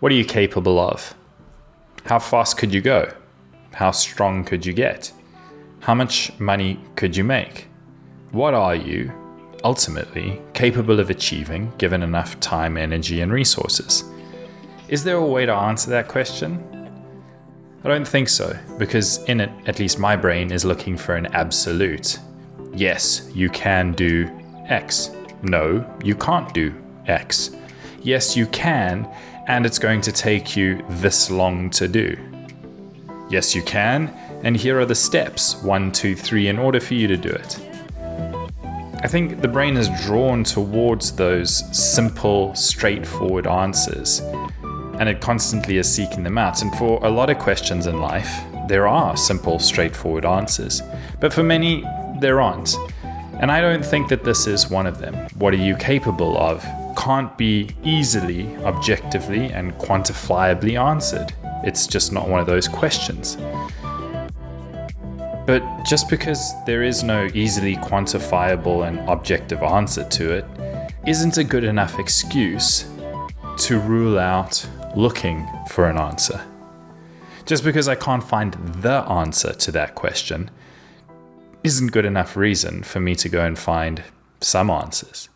What are you capable of? How fast could you go? How strong could you get? How much money could you make? What are you, ultimately, capable of achieving given enough time, energy, and resources? Is there a way to answer that question? I don't think so, because in it, at least my brain is looking for an absolute. Yes, you can do X. No, you can't do X. Yes, you can, and it's going to take you this long to do. Yes, you can, and here are the steps one, two, three in order for you to do it. I think the brain is drawn towards those simple, straightforward answers, and it constantly is seeking them out. And for a lot of questions in life, there are simple, straightforward answers, but for many, there aren't. And I don't think that this is one of them. What are you capable of? Can't be easily, objectively, and quantifiably answered. It's just not one of those questions. But just because there is no easily quantifiable and objective answer to it, isn't a good enough excuse to rule out looking for an answer. Just because I can't find the answer to that question isn't good enough reason for me to go and find some answers.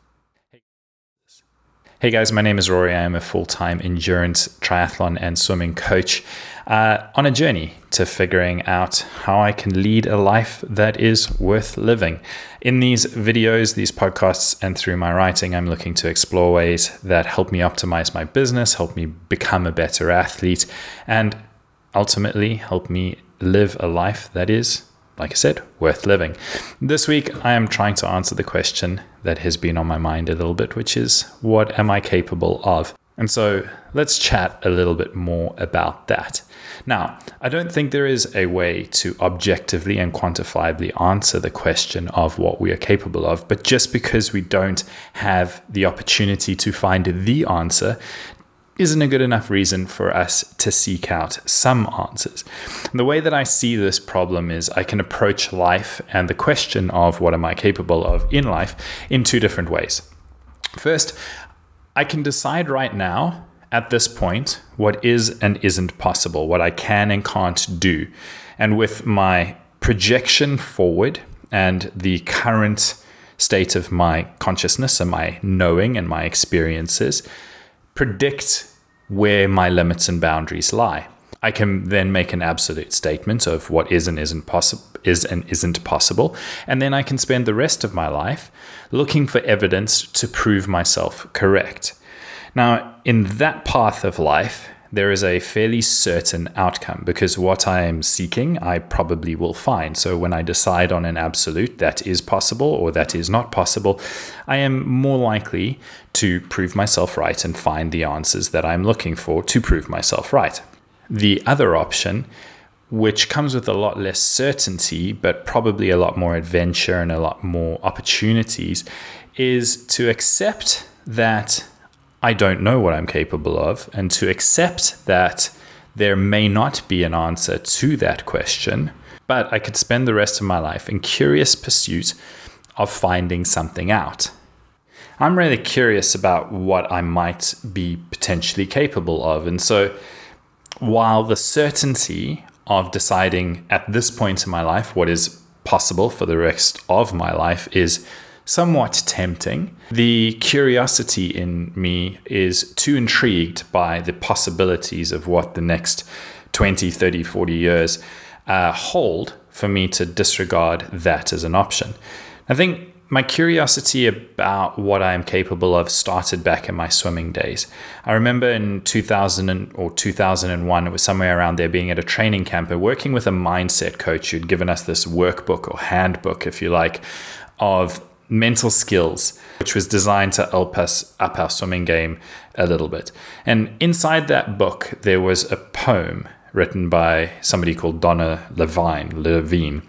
Hey guys, my name is Rory. I am a full time endurance triathlon and swimming coach uh, on a journey to figuring out how I can lead a life that is worth living. In these videos, these podcasts, and through my writing, I'm looking to explore ways that help me optimize my business, help me become a better athlete, and ultimately help me live a life that is like I said, worth living. This week, I am trying to answer the question that has been on my mind a little bit, which is what am I capable of? And so let's chat a little bit more about that. Now, I don't think there is a way to objectively and quantifiably answer the question of what we are capable of, but just because we don't have the opportunity to find the answer isn't a good enough reason for us to seek out some answers. And the way that I see this problem is I can approach life and the question of what am I capable of in life in two different ways. First, I can decide right now at this point what is and isn't possible, what I can and can't do. And with my projection forward and the current state of my consciousness and my knowing and my experiences, predict where my limits and boundaries lie. I can then make an absolute statement of what is and isn't possible is and isn't possible, and then I can spend the rest of my life looking for evidence to prove myself correct. Now, in that path of life, there is a fairly certain outcome because what I am seeking, I probably will find. So when I decide on an absolute that is possible or that is not possible, I am more likely to prove myself right and find the answers that I'm looking for to prove myself right. The other option, which comes with a lot less certainty, but probably a lot more adventure and a lot more opportunities, is to accept that I don't know what I'm capable of, and to accept that there may not be an answer to that question, but I could spend the rest of my life in curious pursuit of finding something out. I'm really curious about what I might be potentially capable of, and so while the certainty of deciding at this point in my life what is possible for the rest of my life is somewhat tempting. The curiosity in me is too intrigued by the possibilities of what the next 20, 30, 40 years uh, hold for me to disregard that as an option. I think my curiosity about what I am capable of started back in my swimming days. I remember in 2000 or 2001, it was somewhere around there, being at a training camp and working with a mindset coach who'd given us this workbook or handbook, if you like, of mental skills, which was designed to help us up our swimming game a little bit. And inside that book, there was a poem written by somebody called Donna Levine, Levine,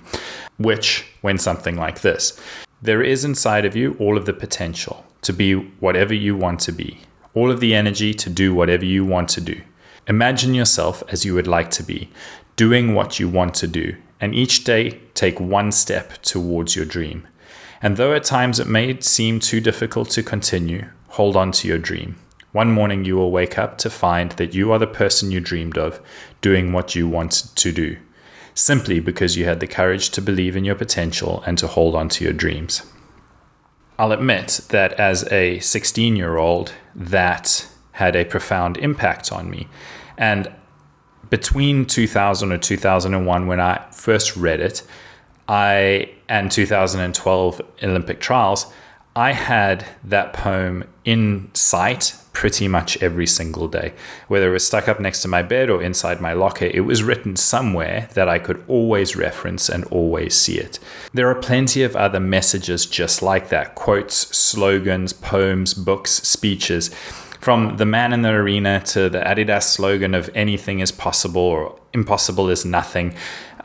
which went something like this There is inside of you all of the potential to be whatever you want to be, all of the energy to do whatever you want to do. Imagine yourself as you would like to be, doing what you want to do, and each day take one step towards your dream. And though at times it may seem too difficult to continue, hold on to your dream. One morning you will wake up to find that you are the person you dreamed of, doing what you wanted to do, simply because you had the courage to believe in your potential and to hold on to your dreams. I'll admit that as a 16 year old, that had a profound impact on me. And between 2000 or 2001, when I first read it, I and 2012 Olympic trials, I had that poem in sight pretty much every single day. Whether it was stuck up next to my bed or inside my locker, it was written somewhere that I could always reference and always see it. There are plenty of other messages just like that quotes, slogans, poems, books, speeches. From the man in the arena to the Adidas slogan of anything is possible or impossible is nothing,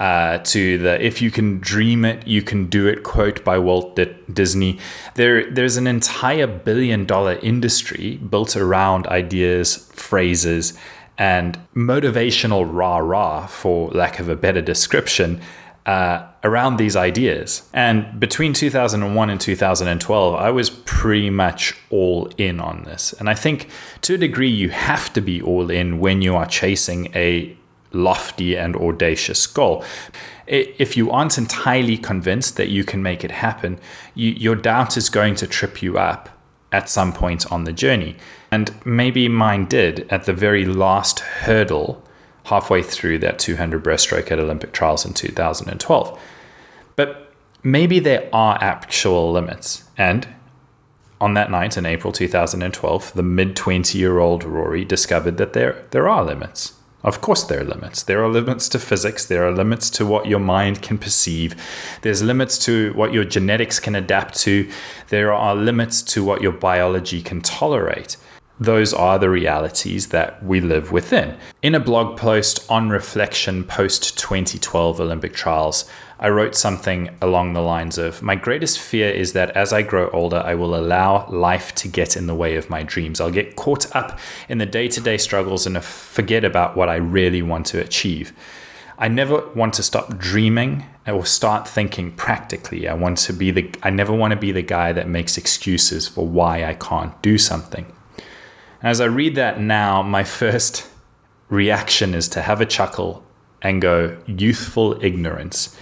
uh, to the if you can dream it, you can do it quote by Walt D- Disney. There, there's an entire billion dollar industry built around ideas, phrases, and motivational rah rah, for lack of a better description. Uh, around these ideas. And between 2001 and 2012, I was pretty much all in on this. And I think to a degree, you have to be all in when you are chasing a lofty and audacious goal. If you aren't entirely convinced that you can make it happen, you, your doubt is going to trip you up at some point on the journey. And maybe mine did at the very last hurdle halfway through that 200 breaststroke at Olympic trials in 2012. But maybe there are actual limits. And on that night in April 2012, the mid 20 year old Rory discovered that there, there are limits. Of course, there are limits. There are limits to physics. There are limits to what your mind can perceive. There's limits to what your genetics can adapt to. There are limits to what your biology can tolerate. Those are the realities that we live within. In a blog post on reflection post 2012 Olympic trials, I wrote something along the lines of My greatest fear is that as I grow older, I will allow life to get in the way of my dreams. I'll get caught up in the day to day struggles and forget about what I really want to achieve. I never want to stop dreaming or start thinking practically. I want to be the I never want to be the guy that makes excuses for why I can't do something. As I read that now, my first reaction is to have a chuckle and go youthful ignorance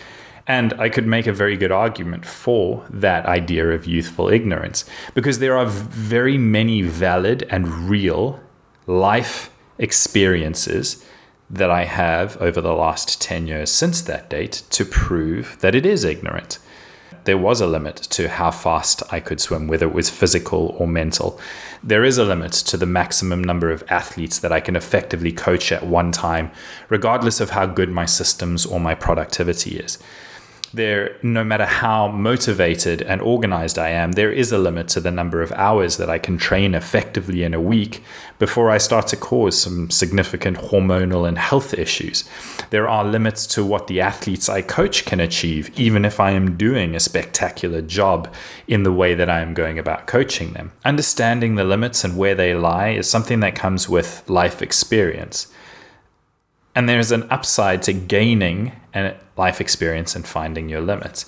and I could make a very good argument for that idea of youthful ignorance because there are very many valid and real life experiences that I have over the last 10 years since that date to prove that it is ignorant. There was a limit to how fast I could swim, whether it was physical or mental. There is a limit to the maximum number of athletes that I can effectively coach at one time, regardless of how good my systems or my productivity is there, no matter how motivated and organized I am, there is a limit to the number of hours that I can train effectively in a week before I start to cause some significant hormonal and health issues. There are limits to what the athletes I coach can achieve, even if I am doing a spectacular job in the way that I am going about coaching them. Understanding the limits and where they lie is something that comes with life experience. And there's an upside to gaining a life experience and finding your limits.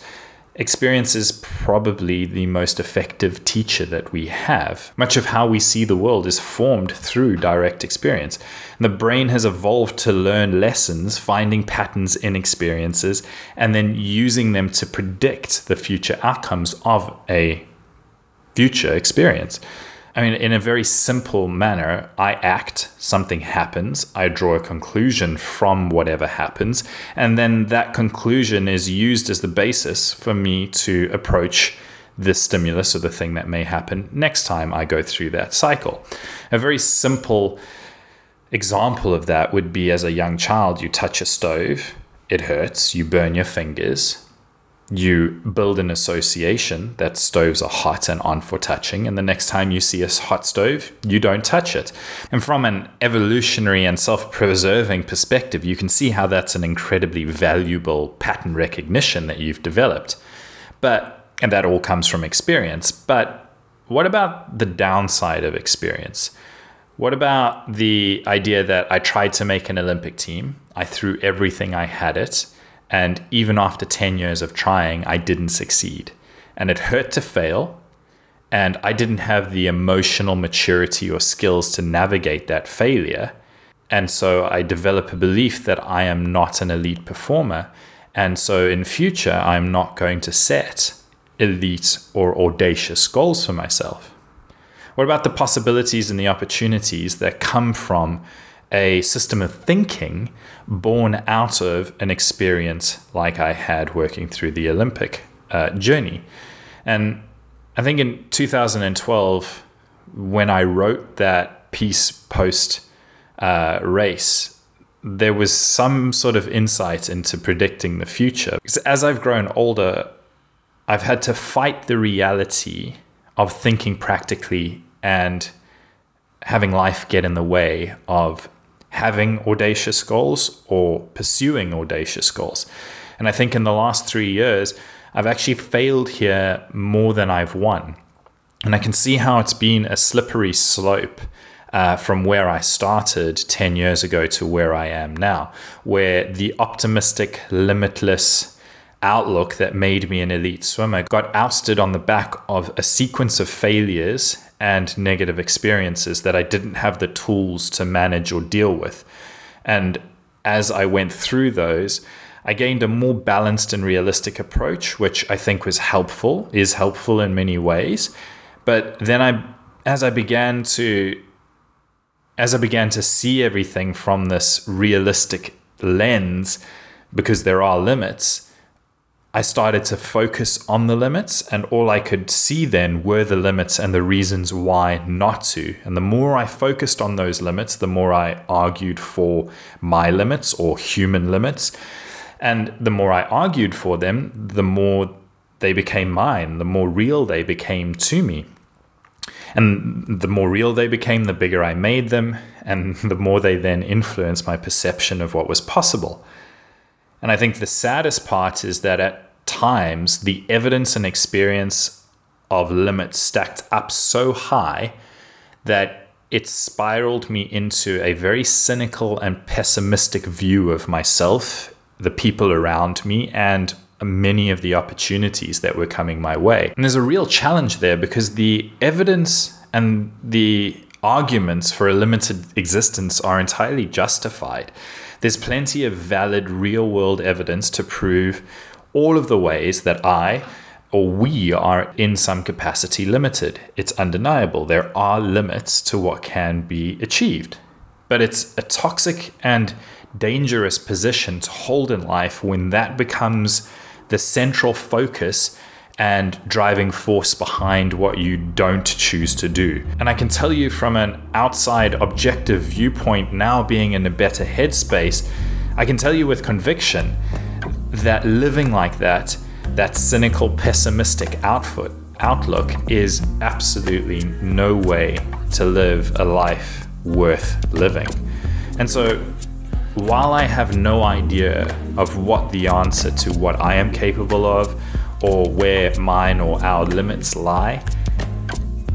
Experience is probably the most effective teacher that we have. Much of how we see the world is formed through direct experience. the brain has evolved to learn lessons, finding patterns in experiences, and then using them to predict the future outcomes of a future experience. I mean, in a very simple manner, I act, something happens, I draw a conclusion from whatever happens, and then that conclusion is used as the basis for me to approach the stimulus or the thing that may happen next time I go through that cycle. A very simple example of that would be as a young child, you touch a stove, it hurts, you burn your fingers, you build an association that stoves are hot and on for touching, and the next time you see a hot stove, you don't touch it. And from an evolutionary and self preserving perspective, you can see how that's an incredibly valuable pattern recognition that you've developed. But, and that all comes from experience. But what about the downside of experience? What about the idea that I tried to make an Olympic team? I threw everything I had at it and even after 10 years of trying, I didn't succeed. And it hurt to fail. and I didn't have the emotional maturity or skills to navigate that failure. And so I develop a belief that I am not an elite performer. And so in future, I'm not going to set elite or audacious goals for myself. What about the possibilities and the opportunities that come from a system of thinking born out of an experience like I had working through the Olympic uh, journey? And I think in 2012, when I wrote that piece post uh, race, there was some sort of insight into predicting the future. Because as I've grown older, I've had to fight the reality of thinking practically and having life get in the way of having audacious goals or pursuing audacious goals. And I think in the last three years, I've actually failed here more than I've won. And I can see how it's been a slippery slope uh, from where I started 10 years ago to where I am now, where the optimistic, limitless outlook that made me an elite swimmer got ousted on the back of a sequence of failures and negative experiences that I didn't have the tools to manage or deal with. And as I went through those, I gained a more balanced and realistic approach, which I think was helpful, is helpful in many ways. But then I, as I began to, as I began to see everything from this realistic lens, because there are limits, I started to focus on the limits, and all I could see then were the limits and the reasons why not to. And the more I focused on those limits, the more I argued for my limits or human limits. And the more I argued for them, the more they became mine, the more real they became to me. And the more real they became, the bigger I made them, and the more they then influenced my perception of what was possible. And I think the saddest part is that at times the evidence and experience of limits stacked up so high that it spiraled me into a very cynical and pessimistic view of myself, the people around me, and many of the opportunities that were coming my way. And there's a real challenge there because the evidence and the arguments for a limited existence are entirely justified. There's plenty of valid real world evidence to prove all of the ways that I or we are in some capacity limited. It's undeniable. There are limits to what can be achieved. But it's a toxic and dangerous position to hold in life when that becomes the central focus and driving force behind what you don't choose to do. And I can tell you from an outside objective viewpoint, now being in a better headspace, I can tell you with conviction that living like that, that cynical, pessimistic outfit, outlook, is absolutely no way to live a life worth living. And so, while I have no idea of what the answer to what I am capable of, or where mine or our limits lie,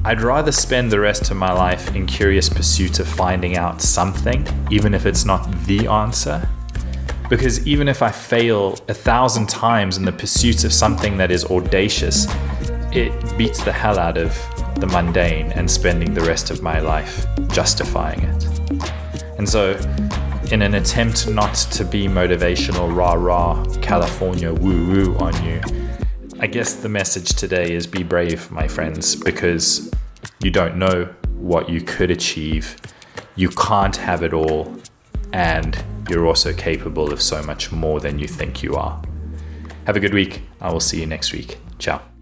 I'd rather spend the rest of my life in curious pursuit of finding out something, even if it's not the answer. Because even if I fail a thousand times in the pursuit of something that is audacious, it beats the hell out of the mundane and spending the rest of my life justifying it. And so, in an attempt not to be motivational rah rah California woo woo on you, I guess the message today is be brave, my friends, because you don't know what you could achieve. You can't have it all, and you're also capable of so much more than you think you are. Have a good week. I will see you next week. Ciao.